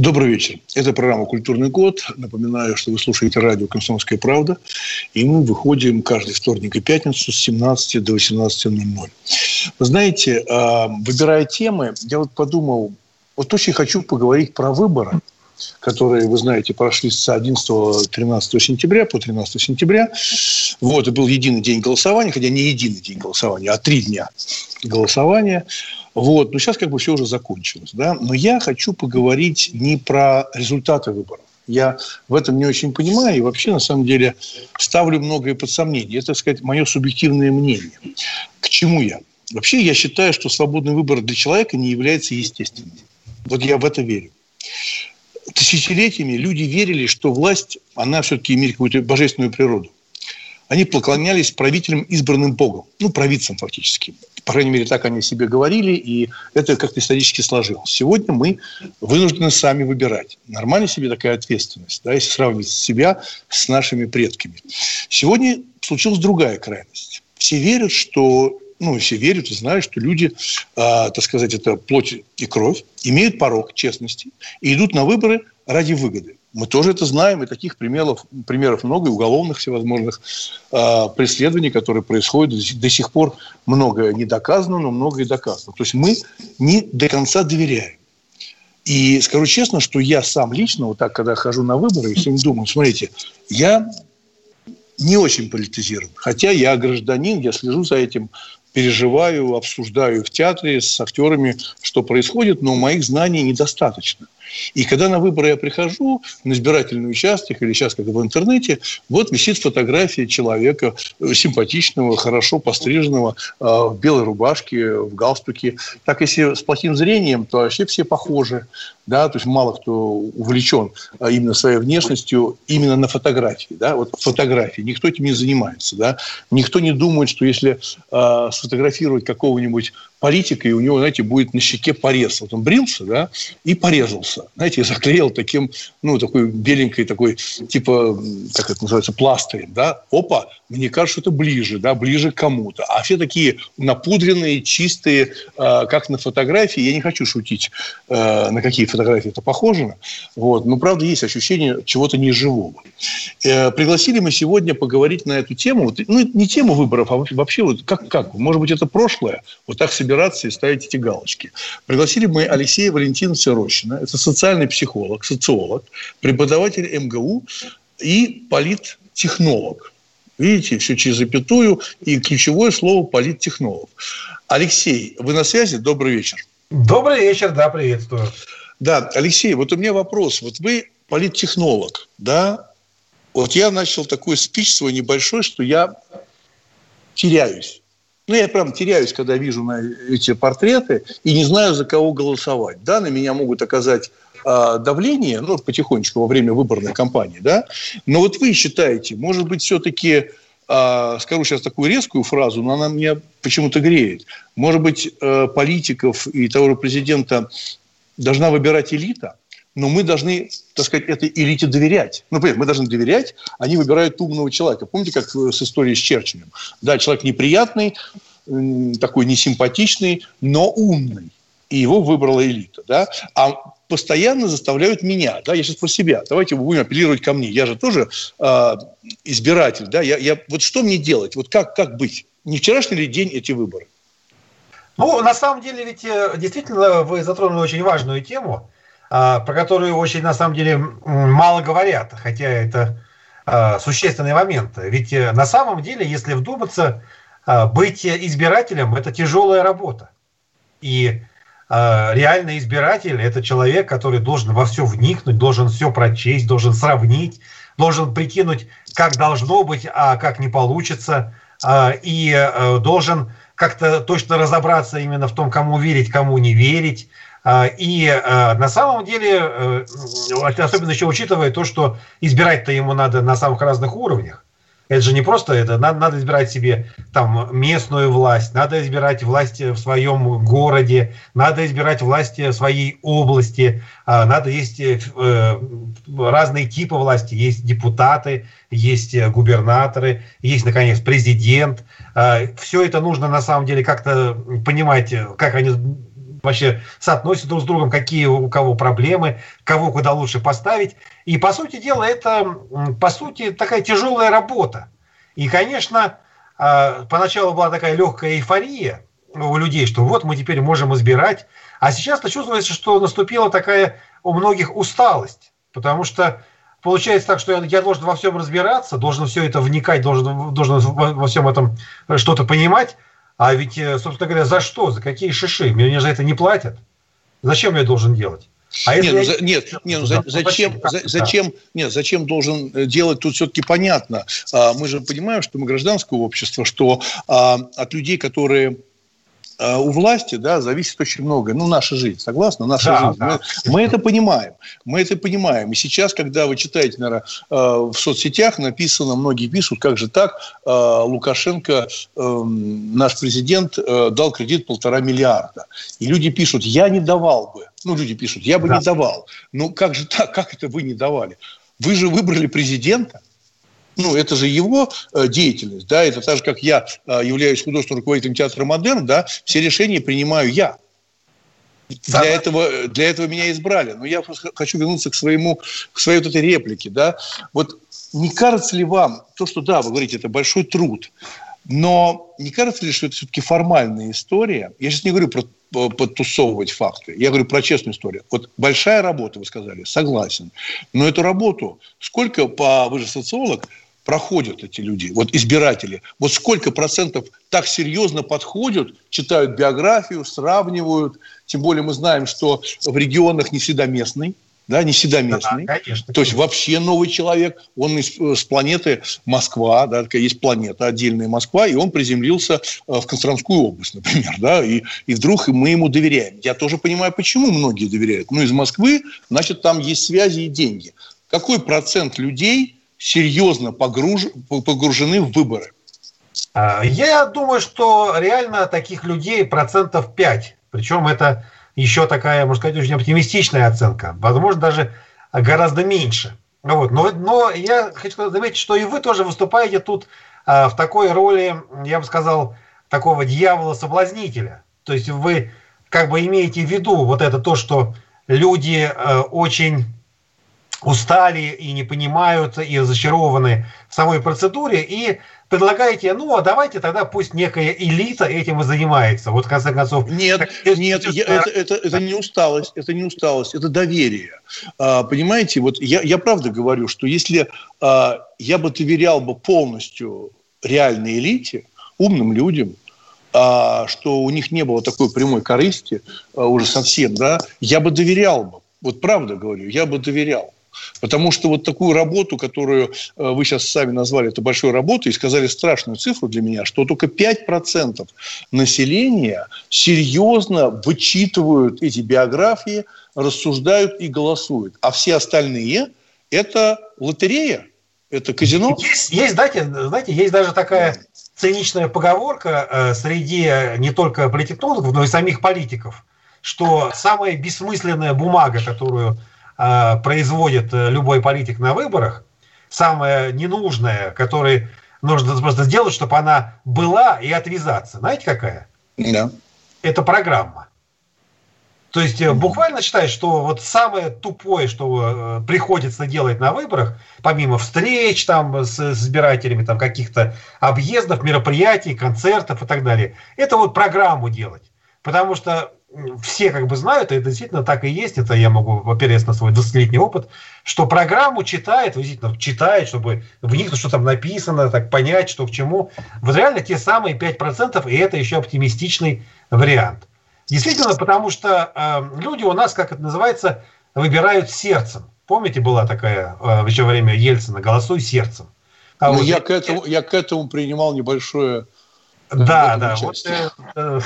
Добрый вечер. Это программа «Культурный код». Напоминаю, что вы слушаете радио «Комсомольская правда». И мы выходим каждый вторник и пятницу с 17 до 18.00. Вы знаете, а, выбирая темы, я вот подумал, вот очень хочу поговорить про выборы, которые, вы знаете, прошли с 11-13 сентября по 13 сентября. Вот, и был единый день голосования, хотя не единый день голосования, а три дня голосования. Вот. Но сейчас как бы все уже закончилось. Да? Но я хочу поговорить не про результаты выборов. Я в этом не очень понимаю и вообще, на самом деле, ставлю многое под сомнение. Это, так сказать, мое субъективное мнение. К чему я? Вообще, я считаю, что свободный выбор для человека не является естественным. Вот я в это верю. Тысячелетиями люди верили, что власть, она все-таки имеет какую-то божественную природу они поклонялись правителям, избранным Богом. Ну, провидцам фактически. По крайней мере, так они себе говорили, и это как-то исторически сложилось. Сегодня мы вынуждены сами выбирать. Нормально себе такая ответственность, да, если сравнивать себя с нашими предками. Сегодня случилась другая крайность. Все верят, что ну, все верят и знают, что люди, э, так сказать, это плоть и кровь, имеют порог честности и идут на выборы ради выгоды. Мы тоже это знаем, и таких примеров, примеров много, и уголовных всевозможных э, преследований, которые происходят. До сих пор многое не доказано, но многое доказано. То есть мы не до конца доверяем. И скажу честно, что я сам лично, вот так, когда хожу на выборы, и всем думаю, смотрите, я не очень политизирован. Хотя я гражданин, я слежу за этим переживаю, обсуждаю в театре с актерами, что происходит, но моих знаний недостаточно. И когда на выборы я прихожу, на избирательный участок или сейчас как в интернете, вот висит фотография человека э, симпатичного, хорошо постриженного, э, в белой рубашке, в галстуке. Так, если с плохим зрением, то вообще все похожи. Да? То есть мало кто увлечен а, именно своей внешностью именно на фотографии. Да? Вот фотографии. Никто этим не занимается. Да? Никто не думает, что если э, сфотографировать какого-нибудь политика, и у него, знаете, будет на щеке порез. Вот он брился, да, и порезался. Знаете, заклеил таким, ну, такой беленькой, такой, типа, как это называется, пластырем, да. Опа, мне кажется, это ближе, да, ближе к кому-то. А все такие напудренные, чистые, э, как на фотографии. Я не хочу шутить, э, на какие фотографии это похоже. Вот. Но, правда, есть ощущение чего-то неживого. Э, пригласили мы сегодня поговорить на эту тему. Вот, ну, не тему выборов, а вообще вот как, как? Может быть, это прошлое? Вот так собираться и ставить эти галочки. Пригласили мы Алексея Валентиновича Рощина. Это социальный психолог, социолог, преподаватель МГУ и политтехнолог. Видите, все через запятую, и ключевое слово политтехнолог. Алексей, вы на связи? Добрый вечер. Добрый вечер, да, приветствую. Да, Алексей, вот у меня вопрос. Вот вы политтехнолог, да? Вот я начал такой спич свой небольшой, что я теряюсь. Ну, я прям теряюсь, когда вижу на эти портреты и не знаю, за кого голосовать. Да, на меня могут оказать э, давление, ну, потихонечку во время выборной кампании, да. Но вот вы считаете, может быть, все-таки э, скажу сейчас такую резкую фразу, но она меня почему-то греет. Может быть, э, политиков и того же президента должна выбирать элита, но мы должны, так сказать, этой элите доверять. Ну, понятно, мы должны доверять, они выбирают умного человека. Помните, как с историей с Черчиллем? Да, человек неприятный, такой несимпатичный, но умный. И его выбрала элита. Да? А постоянно заставляют меня, да, я сейчас про себя, давайте вы будем апеллировать ко мне, я же тоже э, избиратель, да, я, я, вот что мне делать, вот как, как быть? Не вчерашний ли день эти выборы? Ну, на самом деле, ведь э, действительно вы затронули очень важную тему, про которую очень, на самом деле, мало говорят, хотя это а, существенный момент. Ведь э, на самом деле, если вдуматься, а, быть избирателем – это тяжелая работа. И реальный избиратель – это человек, который должен во все вникнуть, должен все прочесть, должен сравнить, должен прикинуть, как должно быть, а как не получится, и э, должен как-то точно разобраться именно в том, кому верить, кому не верить, И на самом деле, особенно еще учитывая то, что избирать-то ему надо на самых разных уровнях, это же не просто это. Надо, надо избирать себе там местную власть, надо избирать власть в своем городе, надо избирать власть в своей области, а, надо есть э, разные типы власти. Есть депутаты, есть губернаторы, есть, наконец, президент. А, Все это нужно на самом деле как-то понимать, как они вообще соотносят друг с другом, какие у кого проблемы, кого куда лучше поставить. И, по сути дела, это, по сути, такая тяжелая работа. И, конечно, а, поначалу была такая легкая эйфория у людей, что вот мы теперь можем избирать. А сейчас-то чувствуется, что наступила такая у многих усталость. Потому что получается так, что я, должен во всем разбираться, должен все это вникать, должен, должен во всем этом что-то понимать. А ведь, э, собственно говоря, за что? За какие шиши? Мне за это не платят. Зачем я должен делать? А нет, ну, за, нет, нет, ну, за, зачем, за, зачем, нет, зачем должен э, делать, тут все-таки понятно. А, мы же понимаем, что мы гражданское общество, что а, от людей, которые у власти да, зависит очень многое. Ну, наша жизнь, согласна? Наша да, жизнь. Да. Мы, мы это понимаем. Мы это понимаем. И сейчас, когда вы читаете, наверное, э, в соцсетях написано, многие пишут, как же так, э, Лукашенко, эм, наш президент, дал кредит полтора миллиарда. И люди пишут, я не давал бы. Ну, люди пишут, я бы да. не давал. Ну, как же так? Как это вы не давали? Вы же выбрали президента ну, это же его э, деятельность, да, это так же, как я э, являюсь художественным руководителем театра «Модерн», да, все решения принимаю я. Для этого, для этого меня избрали. Но я хочу вернуться к, своему, к своей вот этой реплике, да. Вот не кажется ли вам, то, что, да, вы говорите, это большой труд, но не кажется ли, что это все-таки формальная история? Я сейчас не говорю про подтусовывать факты. Я говорю про честную историю. Вот большая работа, вы сказали, согласен. Но эту работу, сколько, по, вы же социолог, проходят эти люди, вот избиратели, вот сколько процентов так серьезно подходят, читают биографию, сравнивают, тем более мы знаем, что в регионах не всегда местный, да, не всегда местный. Да, конечно. То есть вообще новый человек, он из, э, с планеты Москва, да, такая есть планета отдельная Москва, и он приземлился э, в Костромскую область, например, да, и, и вдруг мы ему доверяем. Я тоже понимаю, почему многие доверяют. Ну, из Москвы, значит, там есть связи и деньги. Какой процент людей серьезно погруж, погружены в выборы? А, я думаю, что реально таких людей процентов 5. Причем это еще такая, можно сказать, очень оптимистичная оценка. Возможно, даже гораздо меньше. Вот. Но, но я хочу заметить, что и вы тоже выступаете тут а, в такой роли, я бы сказал, такого дьявола-соблазнителя. То есть вы как бы имеете в виду вот это то, что люди а, очень устали и не понимают, и разочарованы в самой процедуре, и предлагаете, ну, а давайте тогда пусть некая элита этим и занимается. Вот, в конце концов... Нет, так, нет, я, это, это, это не усталость, это не усталость, это доверие. А, понимаете, вот я, я правда говорю, что если а, я бы доверял бы полностью реальной элите, умным людям, а, что у них не было такой прямой корысти а, уже совсем, да, я бы доверял бы. Вот правда говорю, я бы доверял. Потому что вот такую работу, которую э, вы сейчас сами назвали это большой работой, и сказали страшную цифру для меня, что только 5% населения серьезно вычитывают эти биографии, рассуждают и голосуют. А все остальные – это лотерея, это казино. Есть, есть знаете, знаете, есть даже такая циничная поговорка э, среди не только политикологов, но и самих политиков, что самая бессмысленная бумага, которую производит э, любой политик на выборах, самое ненужное, которое нужно просто сделать, чтобы она была и отвязаться. Знаете, какая? Да. Это программа. То есть э, буквально считать, что вот самое тупое, что э, приходится делать на выборах, помимо встреч там с избирателями, там каких-то объездов, мероприятий, концертов и так далее, это вот программу делать. Потому что все как бы знают, и это действительно так и есть, это я могу опереться на свой 20-летний опыт, что программу читает, действительно читает, чтобы вникнуть, что там написано, так понять, что к чему. Вот реально те самые 5%, и это еще оптимистичный вариант. Действительно, потому что э, люди у нас, как это называется, выбирают сердцем. Помните, была такая э, еще время Ельцина «Голосуй сердцем». А ну, вот я, к этому, я к этому принимал небольшое... Да, да. Вот, э, э,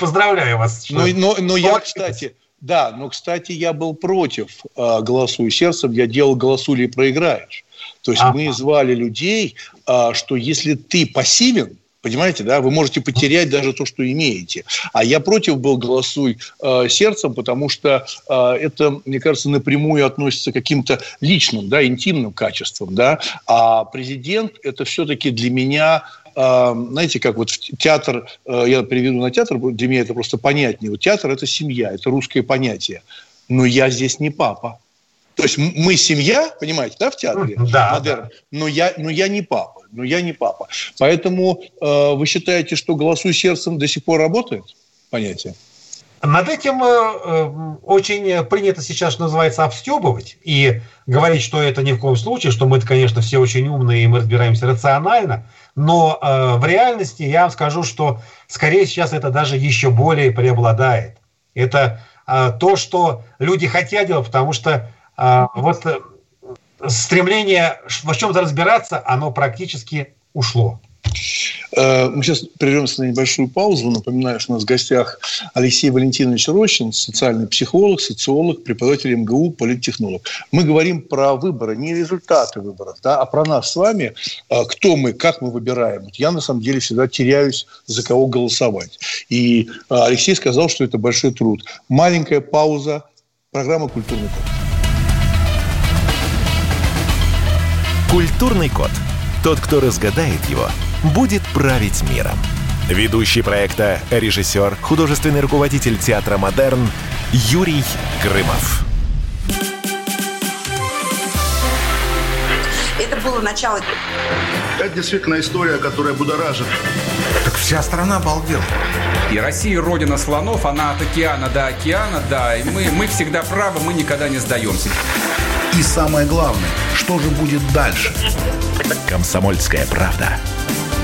Поздравляю вас. Но, но, но я, кстати, да, но, кстати, я был против э, «Голосуй сердцем», я делал «Голосуй или проиграешь». То есть ага. мы звали людей, э, что если ты пассивен, Понимаете, да, вы можете потерять даже то, что имеете. А я против был голосуй э, сердцем, потому что э, это, мне кажется, напрямую относится к каким-то личным, да, интимным качествам, да. А президент это все-таки для меня знаете, как вот театр, э, я приведу на театр, для меня это просто понятнее. Вот театр – это семья, это русское понятие. Но я здесь не папа. То есть мы семья, понимаете, да, в театре? Да. Модерн, да. Но, я, но я не папа. Но я не папа. Поэтому э, вы считаете, что «голосуй сердцем» до сих пор работает? Понятие. Над этим э, э очень принято сейчас, что называется, обстебывать и говорить, что это ни в коем случае, что мы, конечно, все очень умные и мы разбираемся рационально, но э, в реальности я вам скажу, что скорее сейчас это даже еще более преобладает. Это то, что люди хотят делать, потому что вот стремление во чем-то разбираться, оно практически ушло. Э, мы сейчас прервемся на небольшую паузу. Напоминаю, что у нас в гостях Алексей Валентинович Рощин, социальный психолог, социолог, преподаватель МГУ, политтехнолог. Мы говорим про выборы, не результаты выборов, да, а про нас с вами, э, кто мы, как мы выбираем. Я, на самом деле, всегда теряюсь, за кого голосовать. И э, Алексей сказал, что это большой труд. Маленькая пауза. Программа «Культурный код». Культурный код. Тот, кто разгадает его – будет править миром. Ведущий проекта, режиссер, художественный руководитель театра «Модерн» Юрий Грымов. Это было начало. Это действительно история, которая будоражит. Так вся страна обалдела. И Россия родина слонов, она от океана до океана, да. И мы, мы всегда правы, мы никогда не сдаемся. И самое главное, что же будет дальше? Комсомольская правда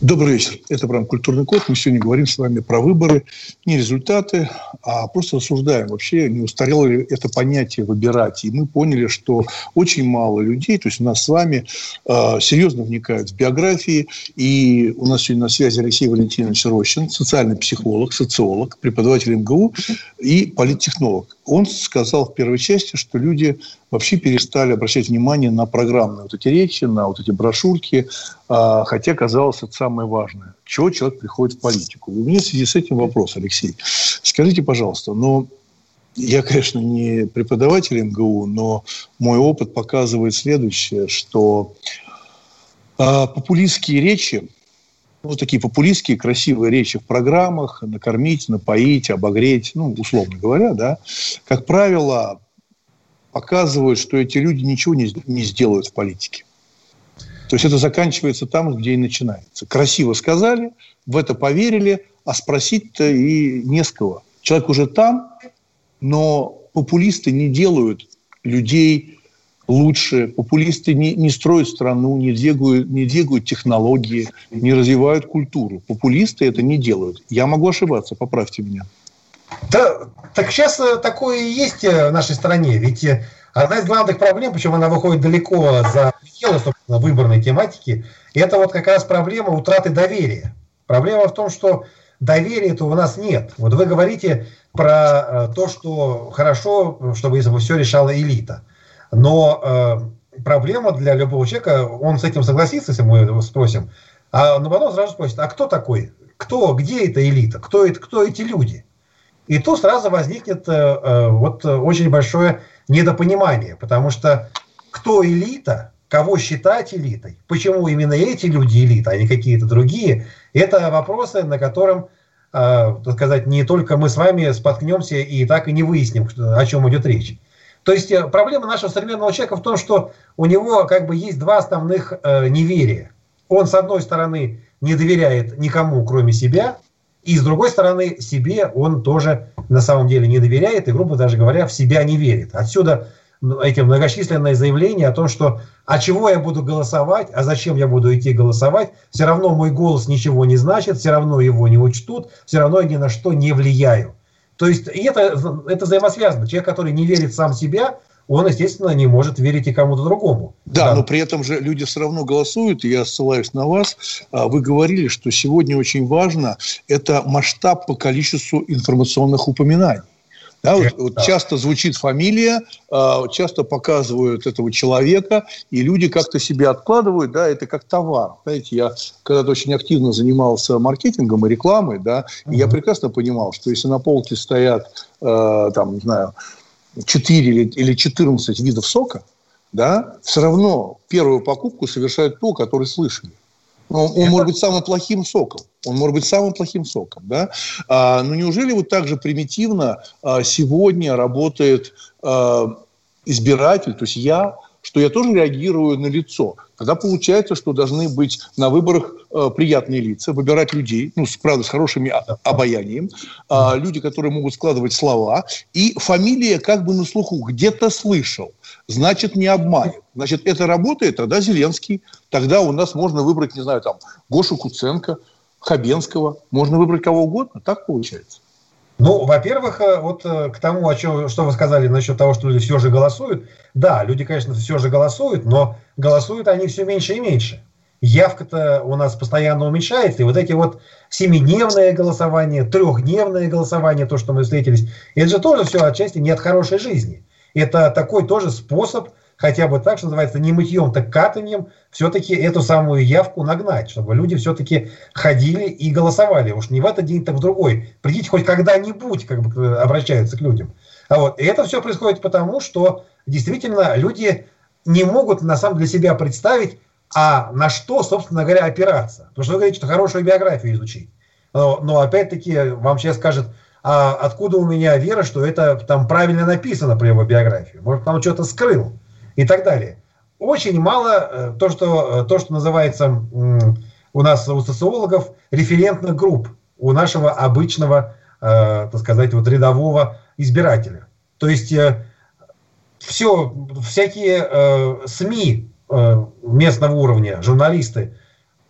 Добрый вечер. Это программа «Культурный код». Мы сегодня говорим с вами про выборы. Не результаты, а просто рассуждаем вообще, не устарело ли это понятие «выбирать». И мы поняли, что очень мало людей, то есть у нас с вами э, серьезно вникают в биографии. И у нас сегодня на связи Алексей Валентинович Рощин, социальный психолог, социолог, преподаватель МГУ и политтехнолог. Он сказал в первой части, что люди вообще перестали обращать внимание на программные вот эти речи, на вот эти брошюрки, а, хотя казалось это самое важное. Чего человек приходит в политику? у меня в связи с этим вопрос, Алексей. Скажите, пожалуйста, ну, я, конечно, не преподаватель МГУ, но мой опыт показывает следующее, что э, популистские речи, ну, такие популистские, красивые речи в программах, накормить, напоить, обогреть, ну, условно говоря, да, как правило, показывают, что эти люди ничего не, не сделают в политике. То есть это заканчивается там, где и начинается. Красиво сказали, в это поверили, а спросить-то и не с кого. Человек уже там, но популисты не делают людей лучше, популисты не, не строят страну, не двигают, не двигают технологии, не развивают культуру. Популисты это не делают. Я могу ошибаться, поправьте меня. Да, так сейчас э, такое и есть э, в нашей стране. Ведь э, одна из главных проблем, причем она выходит далеко за пределы, собственно, выборной тематики, это вот как раз проблема утраты доверия. Проблема в том, что доверия-то у нас нет. Вот вы говорите про то, что хорошо, чтобы все решала элита. Но э, проблема для любого человека, он с этим согласится, если мы его спросим, а но потом сразу спросит, а кто такой? Кто, где эта элита? Кто, это, кто эти люди? И тут сразу возникнет э, э, вот очень большое недопонимание, потому что кто элита, кого считать элитой, почему именно эти люди элита, а не какие-то другие, это вопросы, на котором, э, так сказать, не только мы с вами споткнемся и так и не выясним, о чем идет речь. То есть э, проблема нашего современного человека в том, что у него как бы есть два основных э, неверия. Он, с одной стороны, не доверяет никому, кроме себя, и с другой стороны, себе он тоже на самом деле не доверяет и, грубо даже говоря, в себя не верит. Отсюда эти многочисленные заявления о том, что а чего я буду голосовать, а зачем я буду идти голосовать, все равно мой голос ничего не значит, все равно его не учтут, все равно я ни на что не влияю. То есть это, это взаимосвязано. Человек, который не верит сам себя, он, естественно, не может верить и кому-то другому. Да, да, но при этом же люди все равно голосуют, и я ссылаюсь на вас. А, вы говорили, что сегодня очень важно это масштаб по количеству информационных упоминаний. Да, вот, вот часто звучит фамилия, а, часто показывают этого человека, и люди как-то себе откладывают, да, это как товар. Знаете, я когда-то очень активно занимался маркетингом и рекламой, да, и я прекрасно понимал, что если на полке стоят, э, там, не знаю, 4 или 14 видов сока, да, все равно первую покупку совершают то, который слышали. Он, он это... может быть самым плохим соком. Он может быть самым плохим соком. Да? А, но неужели вот так же примитивно а, сегодня работает а, избиратель, то есть я, что я тоже реагирую на лицо? Тогда получается, что должны быть на выборах э, приятные лица, выбирать людей, ну, правда, с хорошим обаянием, э, люди, которые могут складывать слова, и фамилия как бы на слуху, где-то слышал, значит, не обманет. Значит, это работает, тогда Зеленский, тогда у нас можно выбрать, не знаю, там, Гошу Куценко, Хабенского, можно выбрать кого угодно, так получается. Ну, во-первых, э, вот э, к тому, о чем, что вы сказали насчет того, что люди все же голосуют. Да, люди, конечно, все же голосуют, но голосуют они все меньше и меньше. Явка-то у нас постоянно уменьшается, и вот эти вот семидневное голосование, трехдневное голосование, то, что мы встретились, это же тоже все отчасти не от хорошей жизни. Это такой тоже способ хотя бы так, что называется, не мытьем, так катанием, все-таки эту самую явку нагнать, чтобы люди все-таки ходили и голосовали. Уж не в этот день, так в другой. Придите хоть когда-нибудь, как бы обращаются к людям. А вот, и это все происходит потому, что действительно люди не могут на самом для себя представить, а на что, собственно говоря, опираться. Потому что вы говорите, что хорошую биографию изучить. Но, но опять-таки вам сейчас скажет, а откуда у меня вера, что это там правильно написано про его биографию? Может, он что-то скрыл и так далее. Очень мало э, то, что, э, то, что называется у нас у социологов референтных групп у нашего обычного, э, так сказать, вот рядового избирателя. То есть все, всякие СМИ местного уровня, журналисты,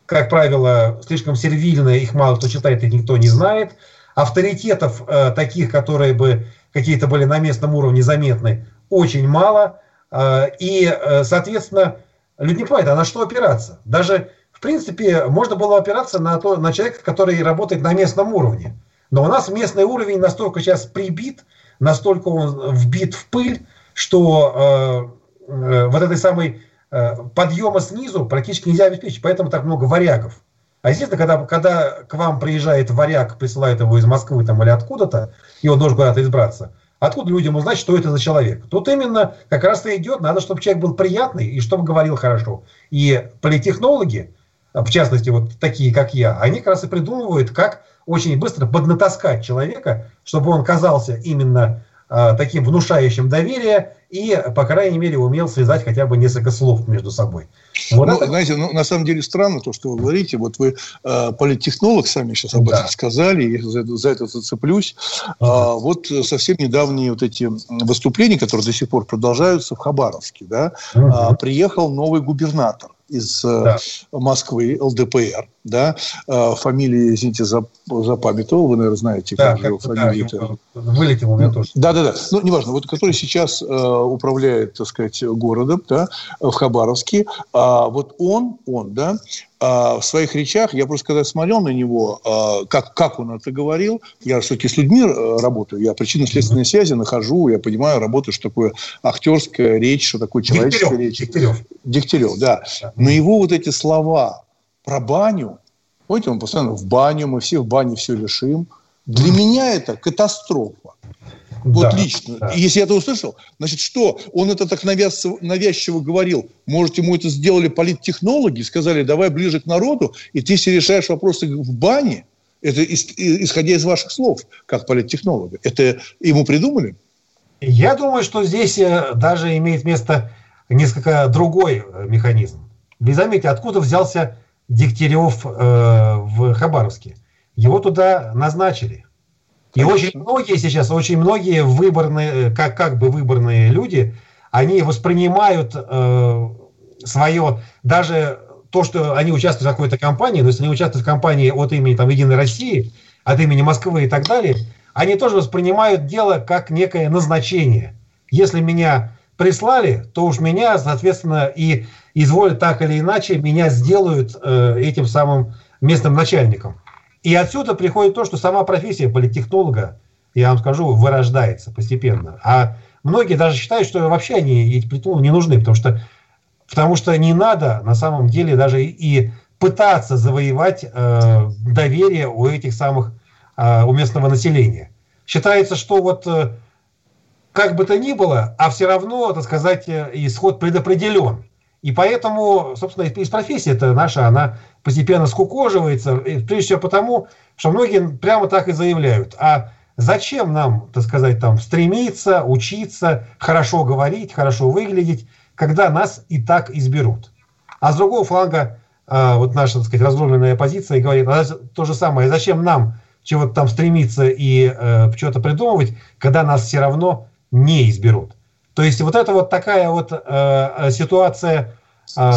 как правило, слишком сервильные, их мало кто читает, их никто не знает. Авторитетов таких, которые бы какие-то были на местном уровне заметны, очень мало. А, и, э, соответственно, люди не понимают, а на что опираться. Даже, в принципе, можно было опираться на, то, на человека, который работает на местном уровне. Но у нас местный уровень настолько сейчас прибит, настолько он вбит в пыль, что э, э, вот этой самой э, подъема снизу практически нельзя обеспечить. Поэтому так много варягов. А естественно, когда, когда к вам приезжает варяг, присылает его из Москвы там, или откуда-то, и он должен куда-то избраться, Откуда людям узнать, что это за человек? Тут именно как раз и идет, надо, чтобы человек был приятный и чтобы говорил хорошо. И политехнологи, в частности, вот такие, как я, они как раз и придумывают, как очень быстро поднатаскать человека, чтобы он казался именно таким внушающим доверие и, по крайней мере, умел связать хотя бы несколько слов между собой. Вот ну, это... знаете, ну, на самом деле странно то, что вы говорите. Вот вы э, политтехнолог сами сейчас об этом да. сказали, и за, за это зацеплюсь. А, вот совсем недавние вот эти выступления, которые до сих пор продолжаются в Хабаровске, да, угу. а, приехал новый губернатор из э, да. Москвы, ЛДПР, да, э, фамилии, извините, запамятовал, вы, наверное, знаете, да, как его фамилия. Да, вылетел у меня тоже. Да, да, да, ну, неважно, вот который сейчас э, управляет, так сказать, городом, да, в Хабаровске, а вот он, он, да, а в своих речах, я просто когда смотрел на него, а, как, как он это говорил, я все-таки с людьми э, работаю, я причинно-следственные связи нахожу, я понимаю, работаю, что такое актерская речь, что такое человеческая Дегтярев, речь. Дегтярев. Дегтярев, да. Но его вот эти слова про баню, помните, он постоянно в баню, мы все в бане все решим. Для меня это катастрофа. Вот да, лично. Да. Если я это услышал, значит, что? Он это так навязчиво, навязчиво говорил. Может, ему это сделали политтехнологи, сказали, давай ближе к народу, и ты все решаешь вопросы в бане. Это исходя из ваших слов, как политтехнолога. Это ему придумали? Я думаю, что здесь э, даже имеет место несколько другой э, механизм. Вы заметите, откуда взялся Дегтярев э, в Хабаровске? Его туда назначили. И очень многие сейчас, очень многие выборные, как, как бы выборные люди, они воспринимают э, свое, даже то, что они участвуют в какой-то компании, но если они участвуют в компании от имени там, Единой России, от имени Москвы и так далее, они тоже воспринимают дело как некое назначение. Если меня прислали, то уж меня, соответственно, и изволят так или иначе, меня сделают э, этим самым местным начальником. И отсюда приходит то, что сама профессия политтехнолога, я вам скажу, вырождается постепенно. А многие даже считают, что вообще они эти политтехнологи не нужны, потому что, потому что не надо на самом деле даже и пытаться завоевать э, доверие у этих самых, э, у местного населения. Считается, что вот э, как бы то ни было, а все равно, так сказать, э, исход предопределен. И поэтому, собственно, из профессии это наша, она постепенно скукоживается, прежде всего потому, что многие прямо так и заявляют. А зачем нам, так сказать, там, стремиться, учиться, хорошо говорить, хорошо выглядеть, когда нас и так изберут? А с другого фланга, а, вот наша, так сказать, разгромленная позиция говорит, а то же самое, зачем нам чего-то там стремиться и э, что-то придумывать, когда нас все равно не изберут. То есть вот это вот такая вот э, э, ситуация, э,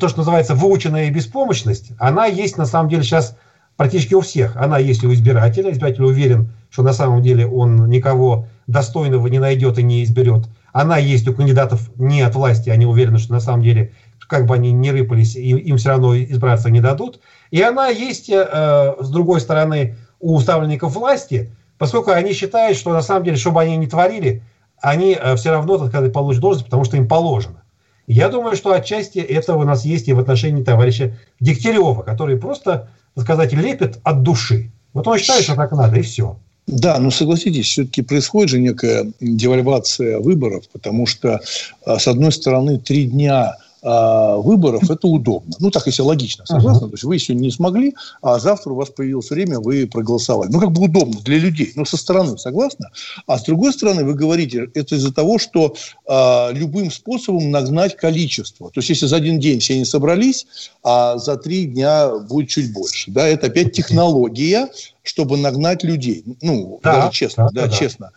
то, что называется выученная беспомощность, она есть на самом деле сейчас практически у всех. Она есть у избирателя. Избиратель уверен, что на самом деле он никого достойного не найдет и не изберет. Она есть у кандидатов не от власти, они уверены, что на самом деле, как бы они ни рыпались, им, им все равно избраться не дадут. И она есть, э, с другой стороны, у ставленников власти, поскольку они считают, что на самом деле, что бы они ни творили, они э, все равно, так сказать, получат должность, потому что им положено. Я думаю, что отчасти этого у нас есть и в отношении товарища Дегтярева, который просто, так сказать, лепит от души. Вот он считает, что так надо, и все. Да, но согласитесь, все-таки происходит же некая девальвация выборов, потому что, э, с одной стороны, три дня а, выборов это удобно. Ну, так, если логично, согласны? Uh-huh. То есть вы еще не смогли, а завтра у вас появилось время, вы проголосовали. Ну, как бы удобно для людей, но со стороны, согласны? А с другой стороны, вы говорите, это из-за того, что а, любым способом нагнать количество. То есть, если за один день все не собрались, а за три дня будет чуть больше. Да, это опять технология, чтобы нагнать людей. Ну, да, даже честно, да, да, да, честно.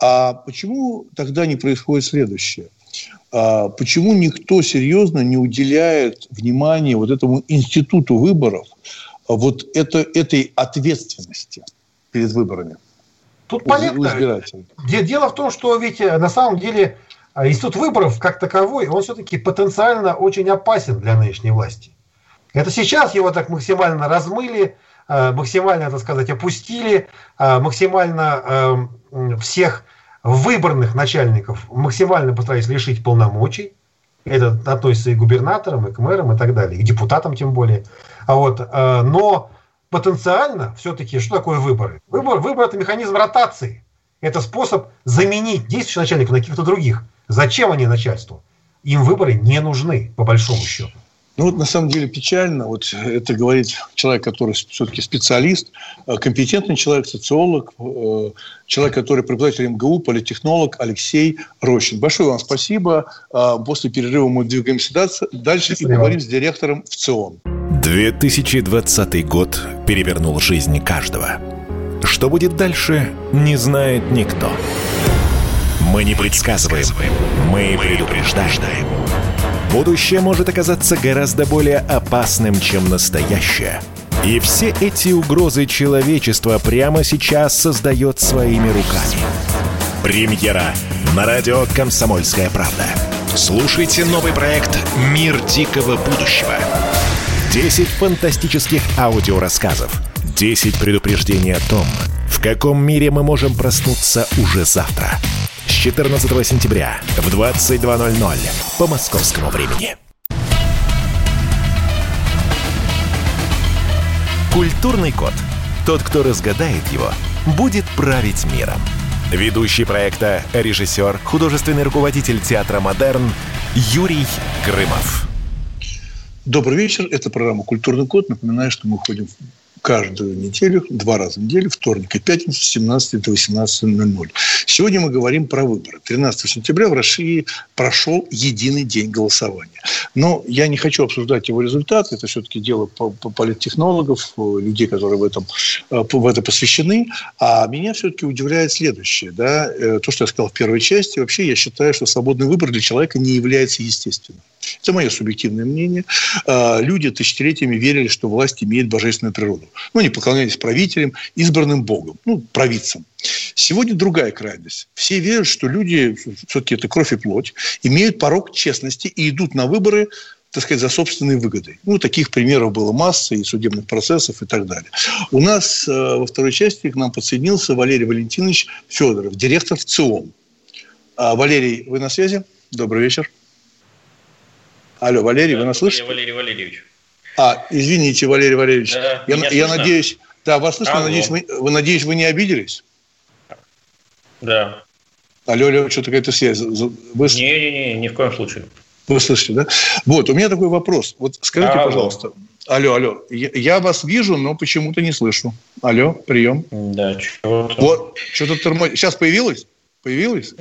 А почему тогда не происходит следующее? А почему никто серьезно не уделяет внимания вот этому институту выборов, а вот это, этой ответственности перед выборами? Тут понятно. Дело в том, что ведь э, на самом деле а, институт выборов как таковой, он все-таки потенциально очень опасен для нынешней власти. Это сейчас его так максимально размыли, максимально, так сказать, опустили, максимально всех выборных начальников максимально постарались лишить полномочий. Это относится и к губернаторам, и к мэрам, и так далее, и к депутатам тем более. А вот, э, но потенциально все-таки что такое выборы? Выбор, выбор – это механизм ротации. Это способ заменить действующего начальника на каких-то других. Зачем они начальству? Им выборы не нужны, по большому счету. Ну вот на самом деле печально, вот это говорит человек, который все-таки специалист, э, компетентный человек, социолог, э, человек, который преподаватель МГУ, политтехнолог Алексей Рощин. Большое вам спасибо. Э, после перерыва мы двигаемся дальше спасибо. и поговорим с директором в ЦИОН. 2020 год перевернул жизнь каждого. Что будет дальше, не знает никто. Мы не предсказываем, мы предупреждаем. Будущее может оказаться гораздо более опасным, чем настоящее. И все эти угрозы человечества прямо сейчас создает своими руками. Премьера на радио «Комсомольская правда». Слушайте новый проект «Мир дикого будущего». 10 фантастических аудиорассказов. 10 предупреждений о том, в каком мире мы можем проснуться уже завтра – с 14 сентября в 22.00 по московскому времени. Культурный код. Тот, кто разгадает его, будет править миром. Ведущий проекта, режиссер, художественный руководитель театра «Модерн» Юрий Грымов. Добрый вечер. Это программа «Культурный код». Напоминаю, что мы ходим каждую неделю, два раза в неделю, вторник и пятницу с 17 до 18.00. Сегодня мы говорим про выборы. 13 сентября в России прошел единый день голосования. Но я не хочу обсуждать его результаты. Это все-таки дело политтехнологов, людей, которые в, этом, э, в это посвящены. А меня все-таки удивляет следующее. Да? Э, то, что я сказал в первой части. Вообще я считаю, что свободный выбор для человека не является естественным. Это мое субъективное мнение. А, люди тысячелетиями верили, что власть имеет божественную природу. Ну, не поклонялись правителям, избранным Богом, ну, провидцам. Сегодня другая крайность. Все верят, что люди, все-таки это кровь и плоть, имеют порог честности и идут на выборы так сказать, за собственные выгоды. Ну, таких примеров было масса и судебных процессов и так далее. У нас э, во второй части к нам подсоединился Валерий Валентинович Федоров, директор ЦИОМ. А, Валерий, вы на связи? Добрый вечер. Алло, Валерий, да, вы нас слышите? Валерий Валерьевич. А, извините, Валерий Валерьевич. Да, я, я надеюсь, да, вас слышно, алло. надеюсь, вы, вы, надеюсь, вы не обиделись? Да. Алло, алло, что-то какая-то связь. Вы... Не-не-не, ни в коем случае. Вы слышите, да? Вот, у меня такой вопрос. Вот скажите, алло. пожалуйста. Алло, алло. Я, я вас вижу, но почему-то не слышу. Алло, прием. Да, что-то... Вот, что-то тормозит. Сейчас появилось? Появилось?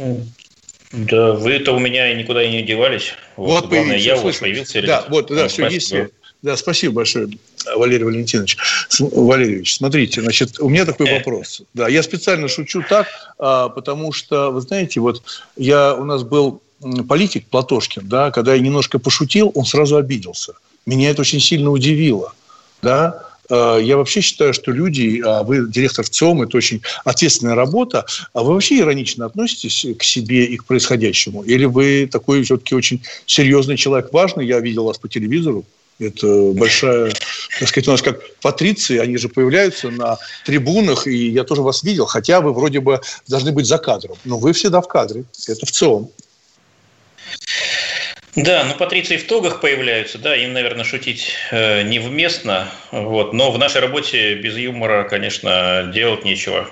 Да, вы-то у меня никуда и не девались. Вот, вот Главное, я вас появился. Да, вот, да, все, есть Да, спасибо большое, Валерий Валентинович. Валерьевич, смотрите, значит, у меня такой э. вопрос. Да, я специально шучу так, а, потому что, вы знаете, вот я, у нас был политик Платошкин, да, когда я немножко пошутил, он сразу обиделся. Меня это очень сильно удивило, да, я вообще считаю, что люди, а вы директор ЦИОМ, это очень ответственная работа, а вы вообще иронично относитесь к себе и к происходящему? Или вы такой все-таки очень серьезный человек, важный? Я видел вас по телевизору. Это большая, так сказать, у нас как патриции, они же появляются на трибунах, и я тоже вас видел, хотя вы вроде бы должны быть за кадром. Но вы всегда в кадре. Это в ЦИОМ. Да, ну патриции в тогах появляются, да, им, наверное, шутить э, невместно, вот, но в нашей работе без юмора, конечно, делать нечего,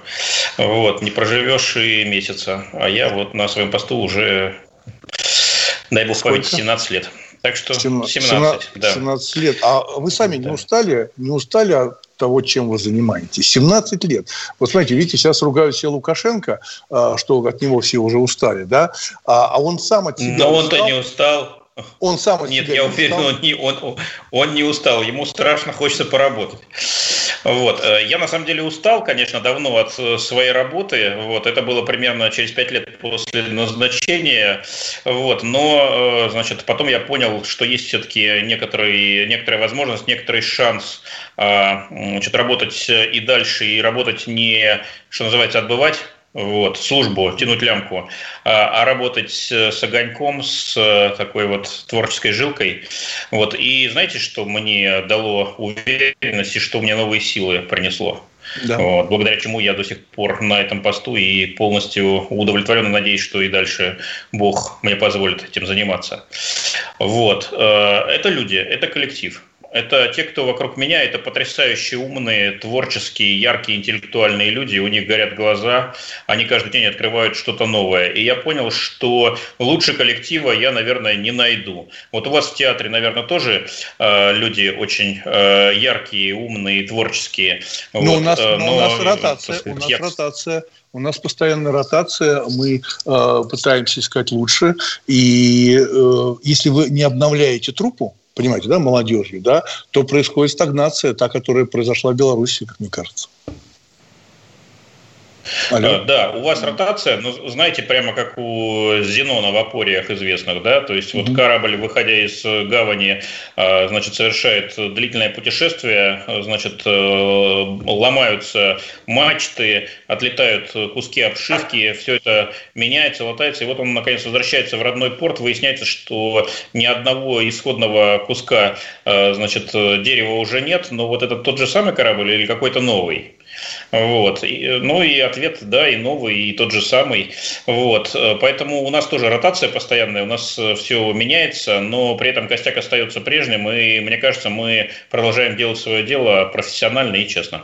вот, не проживешь и месяца, а я вот на своем посту уже, дай бог памяти, 17 лет. Так что 17, 17, да. 17 лет. А вы сами да. не устали, не устали от того, чем вы занимаетесь? 17 лет. Вот смотрите, видите, сейчас ругают все Лукашенко, а, что от него все уже устали, да? А, а он сам от себя Но он-то не устал. Он сам от Нет, я уверен, он не, он, он не устал. Ему страшно хочется поработать. Вот. Э, я на самом деле устал, конечно, давно от э, своей работы. Вот. Это было примерно через пять лет после назначения. Вот. Но, э, значит, потом я понял, что есть все-таки некоторые, некоторая возможность, некоторый шанс значит, работать и дальше, и работать не, что называется, отбывать вот, службу, тянуть лямку, а, а работать с огоньком, с э, такой вот творческой жилкой. Вот, и знаете, что мне дало уверенность и что мне новые силы принесло? Да. Вот, благодаря чему я до сих пор на этом посту и полностью удовлетворенно надеюсь, что и дальше Бог мне позволит этим заниматься. Вот. Э, это люди, это коллектив. Это те, кто вокруг меня, это потрясающие умные, творческие, яркие, интеллектуальные люди. У них горят глаза, они каждый день открывают что-то новое. И я понял, что лучше коллектива я, наверное, не найду. Вот у вас в театре, наверное, тоже э, люди очень э, яркие, умные, творческие. Но ну, вот, у нас, э, но, у нас ротация, сказать, у нас я... ротация. У нас постоянная ротация, мы э, пытаемся искать лучше. И э, если вы не обновляете труппу, понимаете, да, молодежью, да, то происходит стагнация, та, которая произошла в Беларуси, как мне кажется. Алло. Да, у вас ротация, ну, знаете, прямо как у Зенона в опориях известных, да, то есть вот корабль, выходя из гавани, а, значит, совершает длительное путешествие, значит, э, ломаются мачты, отлетают куски обшивки, все это меняется, латается, и вот он, наконец, возвращается в родной порт, выясняется, что ни одного исходного куска, э, значит, дерева уже нет, но вот этот тот же самый корабль или какой-то новый? Вот. И, ну и ответ, да, и новый, и тот же самый. Вот. Поэтому у нас тоже ротация постоянная, у нас э, все меняется, но при этом костяк остается прежним, и мне кажется, мы продолжаем делать свое дело профессионально и честно.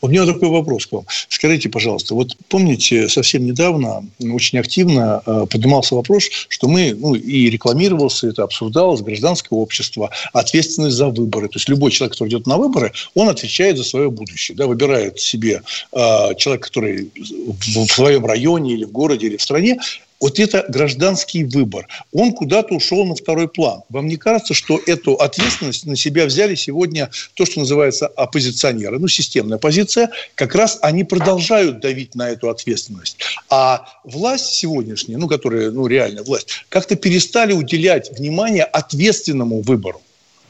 У меня такой вопрос к вам. Скажите, пожалуйста, вот помните, совсем недавно очень активно э, поднимался вопрос, что мы, ну, и рекламировался, это обсуждалось, гражданское общество, ответственность за выборы. То есть любой человек, который идет на выборы, он отвечает за свое будущее. Да, выбирает себе э, человек, который в своем районе или в городе или в стране, вот это гражданский выбор. Он куда-то ушел на второй план. Вам не кажется, что эту ответственность на себя взяли сегодня то, что называется оппозиционеры, ну, системная оппозиция, как раз они продолжают давить на эту ответственность. А власть сегодняшняя, ну, которая, ну, реальная власть, как-то перестали уделять внимание ответственному выбору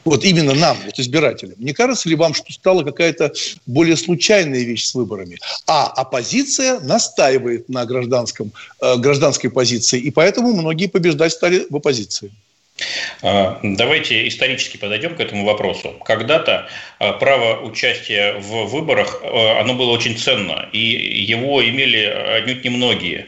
вот именно нам, вот избирателям, не кажется ли вам, что стала какая-то более случайная вещь с выборами? А оппозиция настаивает на гражданском, э, гражданской позиции, и поэтому многие побеждать стали в оппозиции. А, давайте исторически подойдем к этому вопросу. Когда-то право участия в выборах, а, оно было очень ценно, и его имели отнюдь немногие.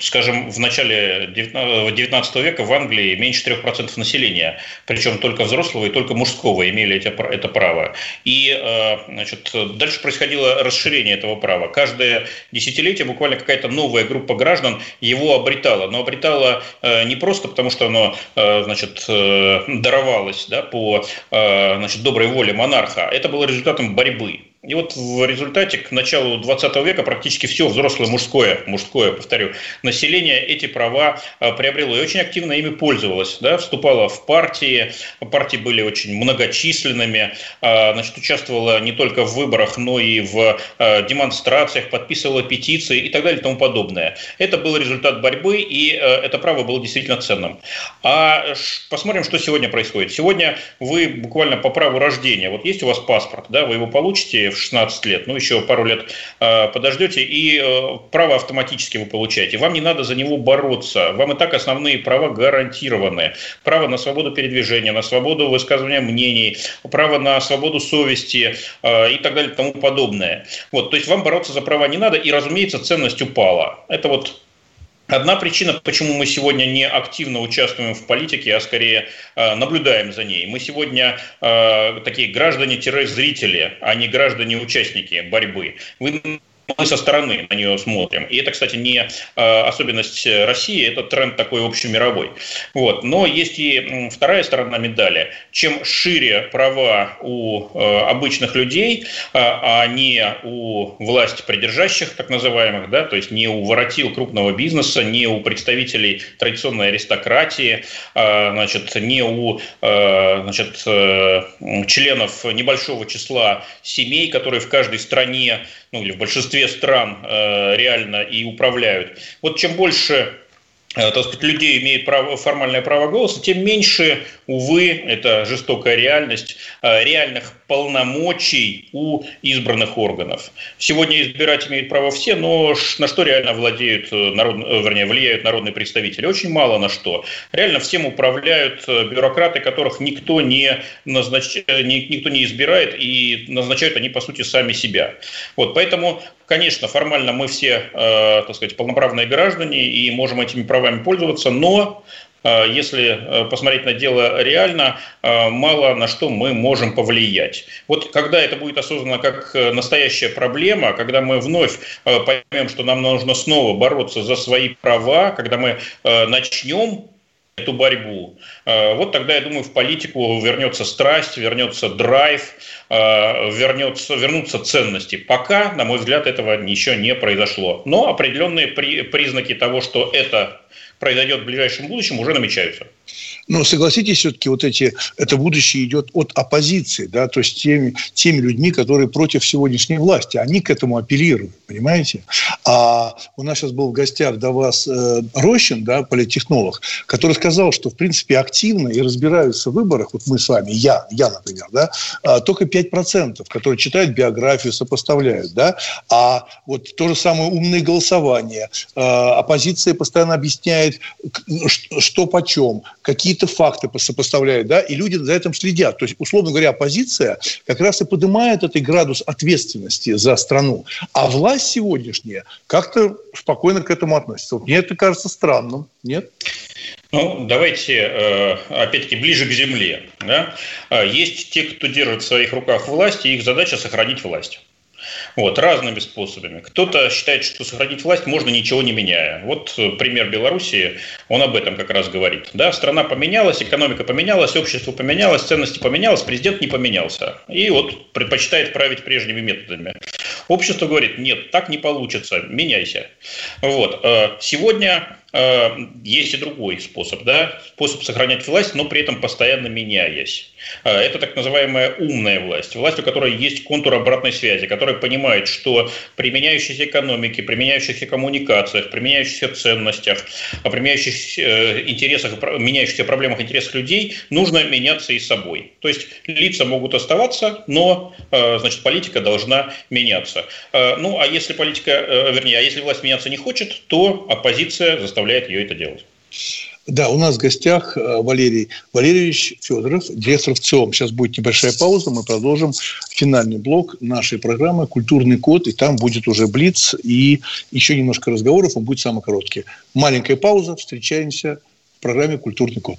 Скажем, в начале 19 века в Англии меньше 3% населения, причем только взрослого и только мужского имели это право. И значит, дальше происходило расширение этого права. Каждое десятилетие буквально какая-то новая группа граждан его обретала. Но обретала не просто потому, что оно э, значит, э, даровалось да, по э, значит, доброй воле монарха, это было результатом борьбы. И вот в результате к началу 20 века практически все взрослое мужское, мужское, повторю, население эти права а, приобрело и очень активно ими пользовалось. Да, вступало в партии, партии были очень многочисленными, а, значит, участвовала не только в выборах, но и в а, демонстрациях, подписывала петиции и так далее и тому подобное. Это был результат борьбы, и это право было действительно ценным. А посмотрим, что сегодня происходит. Сегодня вы буквально по праву рождения, вот есть у вас паспорт, да, вы его получите 16 лет, ну, еще пару лет э, подождете, и э, право автоматически вы получаете. Вам не надо за него бороться. Вам и так основные права гарантированы. Право на свободу передвижения, на свободу высказывания мнений, право на свободу совести э, и так далее и тому подобное. Вот, то есть вам бороться за права не надо, и, разумеется, ценность упала. Это вот Одна причина, почему мы сегодня не активно участвуем в политике, а скорее э, наблюдаем за ней. Мы сегодня э, такие граждане-зрители, а не граждане-участники борьбы. Вы мы со стороны на нее смотрим. И это, кстати, не э, особенность России, это тренд такой общемировой. Вот. Но есть и вторая сторона медали. Чем шире права у э, обычных людей, э, а не у власти придержащих, так называемых, да, то есть не у воротил крупного бизнеса, не у представителей традиционной аристократии, значит, не у значит, членов небольшого числа семей, которые в каждой стране ну или в большинстве стран э, реально и управляют. Вот чем больше так сказать, людей имеет право, формальное право голоса, тем меньше, увы, это жестокая реальность, э, реальных полномочий у избранных органов. Сегодня избирать имеют право все, но на что реально владеют, э, народ, э, вернее, влияют народные представители? Очень мало на что. Реально всем управляют э, бюрократы, которых никто не, назнач... никто не избирает, и назначают они, по сути, сами себя. Вот, поэтому Конечно, формально мы все, э, так сказать, полноправные граждане и можем этими правами пользоваться, но Э, если э, посмотреть на дело реально, мало на что мы можем повлиять. Вот когда это будет осознано как настоящая проблема, когда мы вновь поймем, что нам нужно снова бороться за свои права, когда мы начнем эту борьбу. Вот тогда, я думаю, в политику вернется страсть, вернется драйв, вернется, вернутся ценности. Пока, на мой взгляд, этого еще не произошло. Но определенные признаки того, что это произойдет в ближайшем будущем, уже намечаются. Но согласитесь, все-таки вот эти, это будущее идет от оппозиции, да, то есть теми, теми людьми, которые против сегодняшней власти. Они к этому апеллируют, понимаете? А у нас сейчас был в гостях до вас э, Рощин, да, политтехнолог, который сказал, что, в принципе, активно и разбираются в выборах, вот мы с вами, я, я, например, да, а, только 5%, которые читают биографию, сопоставляют, да, а вот то же самое умное голосование, э, оппозиция постоянно объясняет, что почем, какие-то факты сопоставляют, да, и люди за этим следят. То есть, условно говоря, оппозиция как раз и поднимает этот градус ответственности за страну. А власть сегодняшняя как-то спокойно к этому относится. Вот мне это кажется странным, нет? Ну, давайте, э, опять-таки, ближе к земле. Да? А, есть те, кто держит в своих руках власть, и их задача сохранить власть. Вот, разными способами. Кто-то считает, что сохранить власть можно ничего не меняя. Вот э, пример Белоруссии, он об этом как раз говорит. Да, страна поменялась, экономика поменялась, общество поменялось, ценности поменялось, президент не поменялся. И вот предпочитает править прежними методами. Общество говорит, нет, так не получится, меняйся. Вот. Э, сегодня э, есть и другой способ, да, способ сохранять власть, но при этом постоянно меняясь. Э, это так называемая умная власть, власть, у которой есть контур обратной связи, которая понимает, что при меняющейся экономике, при меняющихся коммуникациях, при меняющихся ценностях, при меняющихся интересах, меняющихся проблемах, интересах людей нужно меняться и собой. То есть лица могут оставаться, но значит, политика должна меняться. Ну, а если политика, вернее, а если власть меняться не хочет, то оппозиция заставляет ее это делать. Да, у нас в гостях э, Валерий Валерьевич Федоров, директор ВЦИОМ. Сейчас будет небольшая пауза, мы продолжим финальный блок нашей программы «Культурный код», и там будет уже Блиц, и еще немножко разговоров, он будет самый короткий. Маленькая пауза, встречаемся в программе «Культурный код».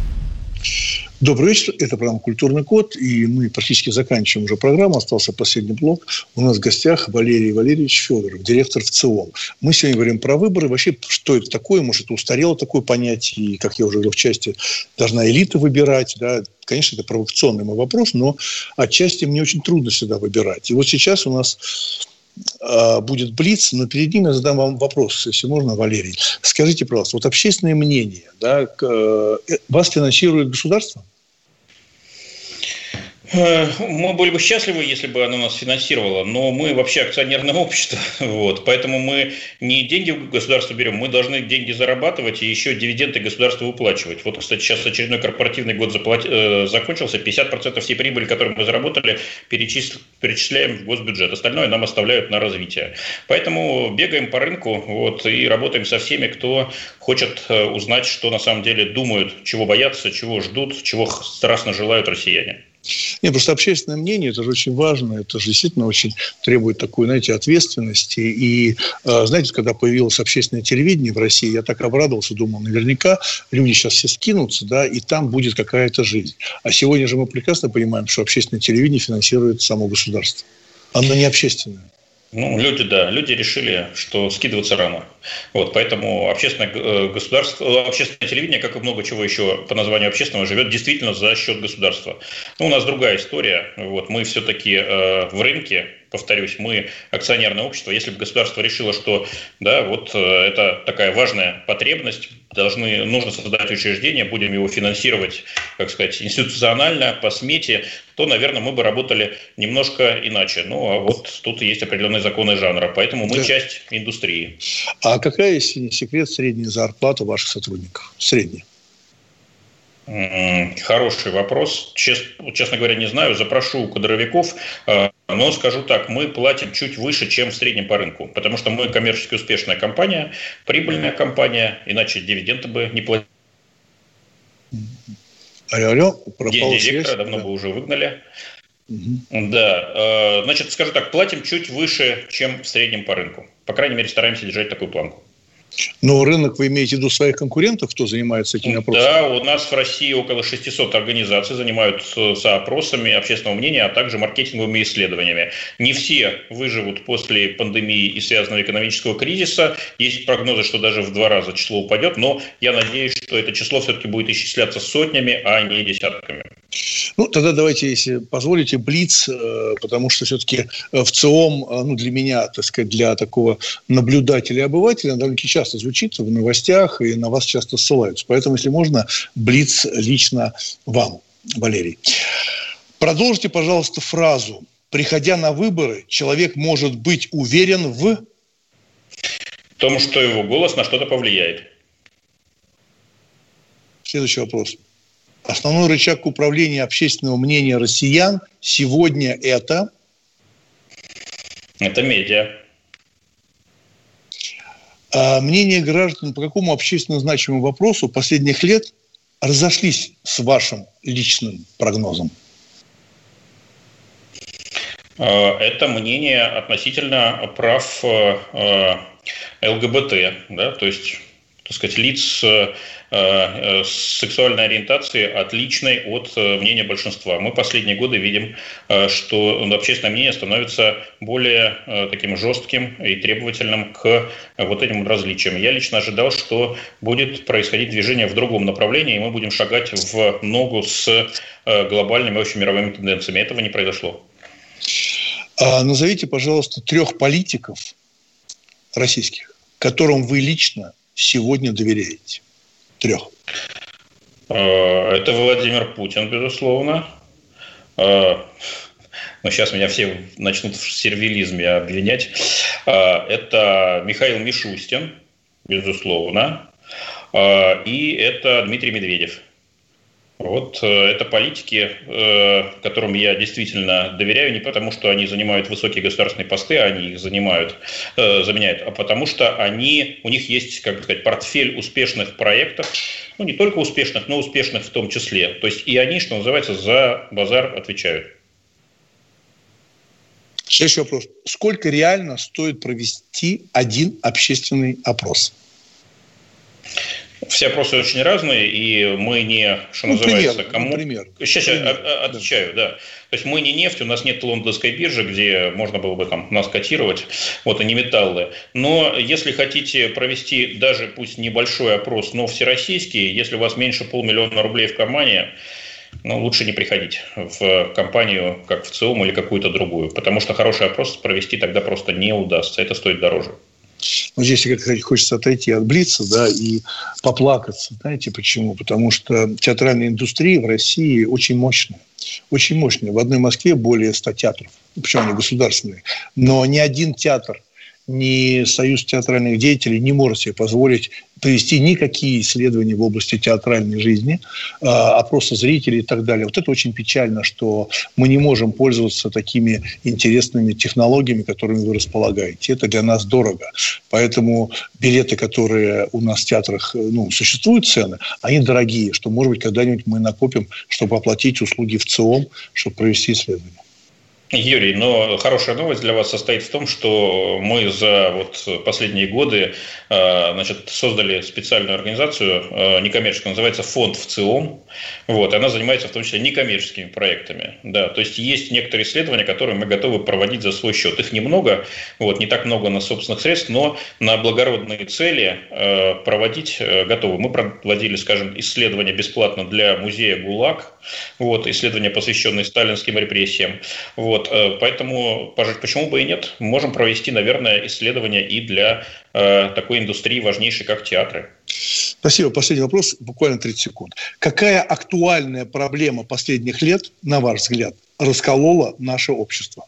Добрый вечер. Это программа «Культурный код». И мы практически заканчиваем уже программу. Остался последний блок. У нас в гостях Валерий Валерьевич Федоров, директор ВЦИОМ. Мы сегодня говорим про выборы. Вообще, что это такое? Может, это устарело такое понятие? И, как я уже говорил в части, должна элита выбирать. Да? Конечно, это провокационный мой вопрос, но отчасти мне очень трудно всегда выбирать. И вот сейчас у нас будет блиц, но перед ним я задам вам вопрос, если можно, Валерий. Скажите, пожалуйста, вот общественное мнение, да, э, вас финансирует государство? Э, мы были бы счастливы, если бы оно нас финансировало, но мы вообще акционерное общество, вот, поэтому мы не деньги государства берем, мы должны деньги зарабатывать и еще дивиденды государству выплачивать. Вот, кстати, сейчас очередной корпоративный год заплат... э, закончился, 50% всей прибыли, которую мы заработали, перечис... перечисляем в госбюджет, остальное нам оставляют на развитие. Поэтому бегаем по рынку вот, и работаем со всеми, кто хочет э, узнать, что на самом деле думают, чего боятся, чего ждут, чего страстно желают россияне. Нет, просто общественное мнение, это же очень важно, это же действительно очень требует такой, знаете, ответственности. И, э, знаете, когда появилось общественное телевидение в России, я так обрадовался, думал, наверняка люди сейчас все скинутся, да, и там будет какая-то жизнь. А сегодня же мы прекрасно понимаем, что общественное телевидение финансирует само государство. Оно не общественное. Ну, люди, да, люди решили, что скидываться рано. Вот, поэтому общественное э, государство, э, общественное телевидение, как и много чего еще по названию общественного, живет действительно за счет государства. Ну, у нас другая история. Вот, мы все-таки э, в рынке, повторюсь, мы акционерное общество. Если бы государство решило, что да, вот э, это такая важная потребность, должны, нужно создать учреждение, будем его финансировать, как сказать, институционально, по смете, то, наверное, мы бы работали немножко иначе. Ну, а вот тут есть определенные законы жанра, поэтому мы да. часть индустрии. А какая, если не секрет, средняя зарплата ваших сотрудников? Средняя? Хороший вопрос. Честно, честно говоря, не знаю. Запрошу у кадровиков. Э, но скажу так, мы платим чуть выше, чем в среднем по рынку. Потому что мы коммерчески успешная компания, прибыльная компания. Иначе дивиденды бы не платили. Алло, алло, пропал директора давно да. бы уже выгнали. Угу. Да, э, значит, скажу так, платим чуть выше, чем в среднем по рынку. По крайней мере, стараемся держать такую планку. Но рынок вы имеете в виду своих конкурентов, кто занимается этим вопросом? Да, у нас в России около 600 организаций занимаются опросами общественного мнения, а также маркетинговыми исследованиями. Не все выживут после пандемии и связанного экономического кризиса. Есть прогнозы, что даже в два раза число упадет, но я надеюсь, что это число все-таки будет исчисляться сотнями, а не десятками. Ну, тогда давайте, если позволите, Блиц, э, потому что все-таки э, в ЦИОМ, э, ну, для меня, так сказать, для такого наблюдателя и обывателя, довольно часто звучит в новостях, и на вас часто ссылаются. Поэтому, если можно, Блиц лично вам, Валерий. Продолжите, пожалуйста, фразу. Приходя на выборы, человек может быть уверен в... В том, что его голос на что-то повлияет. Следующий вопрос. Основной рычаг управления общественного мнения россиян сегодня это? Это медиа. А мнения граждан по какому общественно значимому вопросу последних лет разошлись с вашим личным прогнозом? А, это мнение относительно прав э, ЛГБТ, да, то есть, так сказать, лиц Э, сексуальной ориентации отличной от э, мнения большинства. Мы последние годы видим, э, что общественное мнение становится более таким жестким и требовательным к вот этим различиям. Я лично ожидал, что будет происходить движение в другом направлении, и мы будем шагать в ногу с глобальными общемировыми тенденциями. Этого не произошло. А назовите, пожалуйста, трех политиков российских, которым вы лично сегодня доверяете трех? Э, это Владимир Путин, безусловно. Э, но сейчас меня все начнут в сервилизме обвинять. Э, это Михаил Мишустин, безусловно. И это Дмитрий Медведев. Вот э, это политики, э, которым я действительно доверяю, не потому что они занимают высокие государственные посты, они их занимают, э, заменяют, а потому что они, у них есть, как сказать, портфель успешных проектов, ну не только успешных, но успешных в том числе. То есть и они, что называется, за базар отвечают. Следующий вопрос. Сколько реально стоит провести один общественный опрос? Все опросы очень разные, и мы не, что ну, называется, пример, кому... Например. Сейчас я отвечаю, да. да. То есть мы не нефть, у нас нет лондонской биржи, где можно было бы там нас котировать, вот, и не металлы. Но если хотите провести даже, пусть небольшой опрос, но всероссийский, если у вас меньше полмиллиона рублей в кармане, ну, лучше не приходить в компанию, как в ЦИОМ или какую-то другую, потому что хороший опрос провести тогда просто не удастся, это стоит дороже. Но здесь как хочется отойти от Блица, да, и поплакаться. Знаете почему? Потому что театральная индустрия в России очень мощная. Очень мощная. В одной Москве более 100 театров. Причем они государственные. Но ни один театр ни Союз театральных деятелей не может себе позволить провести никакие исследования в области театральной жизни, а, опроса зрителей и так далее. Вот это очень печально, что мы не можем пользоваться такими интересными технологиями, которыми вы располагаете. Это для нас дорого. Поэтому билеты, которые у нас в театрах, ну, существуют цены, они дорогие, что, может быть, когда-нибудь мы накопим, чтобы оплатить услуги в ЦИОМ, чтобы провести исследование. Юрий, но хорошая новость для вас состоит в том, что мы за вот последние годы э, значит, создали специальную организацию э, некоммерческую, называется фонд в ЦИОМ. Вот, она занимается в том числе некоммерческими проектами. Да, то есть есть некоторые исследования, которые мы готовы проводить за свой счет. Их немного, вот, не так много на собственных средств, но на благородные цели э, проводить готовы. Мы проводили, скажем, исследования бесплатно для музея ГУЛАГ, вот, исследования, посвященные сталинским репрессиям. Вот, вот, э, поэтому почему бы и нет? Можем провести, наверное, исследования и для э, такой индустрии важнейшей, как театры. Спасибо. Последний вопрос, буквально 30 секунд. Какая актуальная проблема последних лет, на ваш взгляд, расколола наше общество?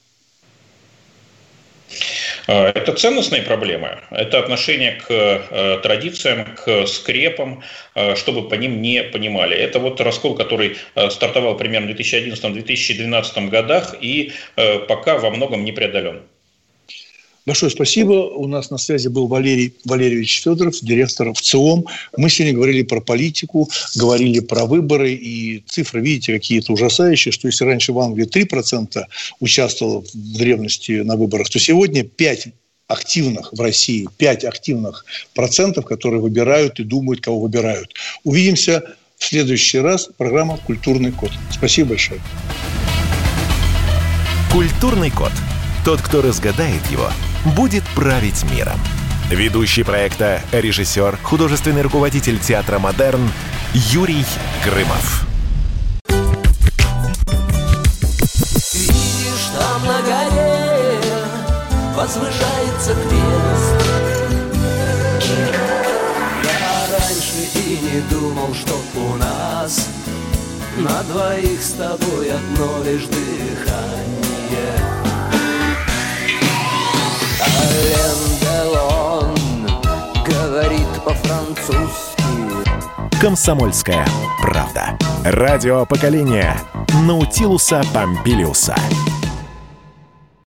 А, это ценностные проблемы, это отношение к э, традициям, к скрепам, э, чтобы по ним не понимали. Это вот раскол, который э, стартовал примерно в 2011-2012 годах и пока во многом не преодолен. Большое спасибо. У нас на связи был Валерий Валерьевич Федоров, директор ВЦИОМ. Мы сегодня говорили про политику, говорили про выборы, и цифры, видите, какие-то ужасающие, что если раньше в Англии 3% участвовало в древности на выборах, то сегодня 5 активных в России, 5 активных процентов, которые выбирают и думают, кого выбирают. Увидимся в следующий раз. Программа «Культурный код». Спасибо большое. «Культурный код». Тот, кто разгадает его, будет править миром. Ведущий проекта, режиссер, художественный руководитель театра «Модерн» Юрий Грымов. Видишь, там на горе возвышается крест. Я раньше и не думал, что у нас на двоих с тобой одно лишь дыхание. Делон говорит по-французски. «Комсомольская правда». Радио поколения Наутилуса Помпилиуса.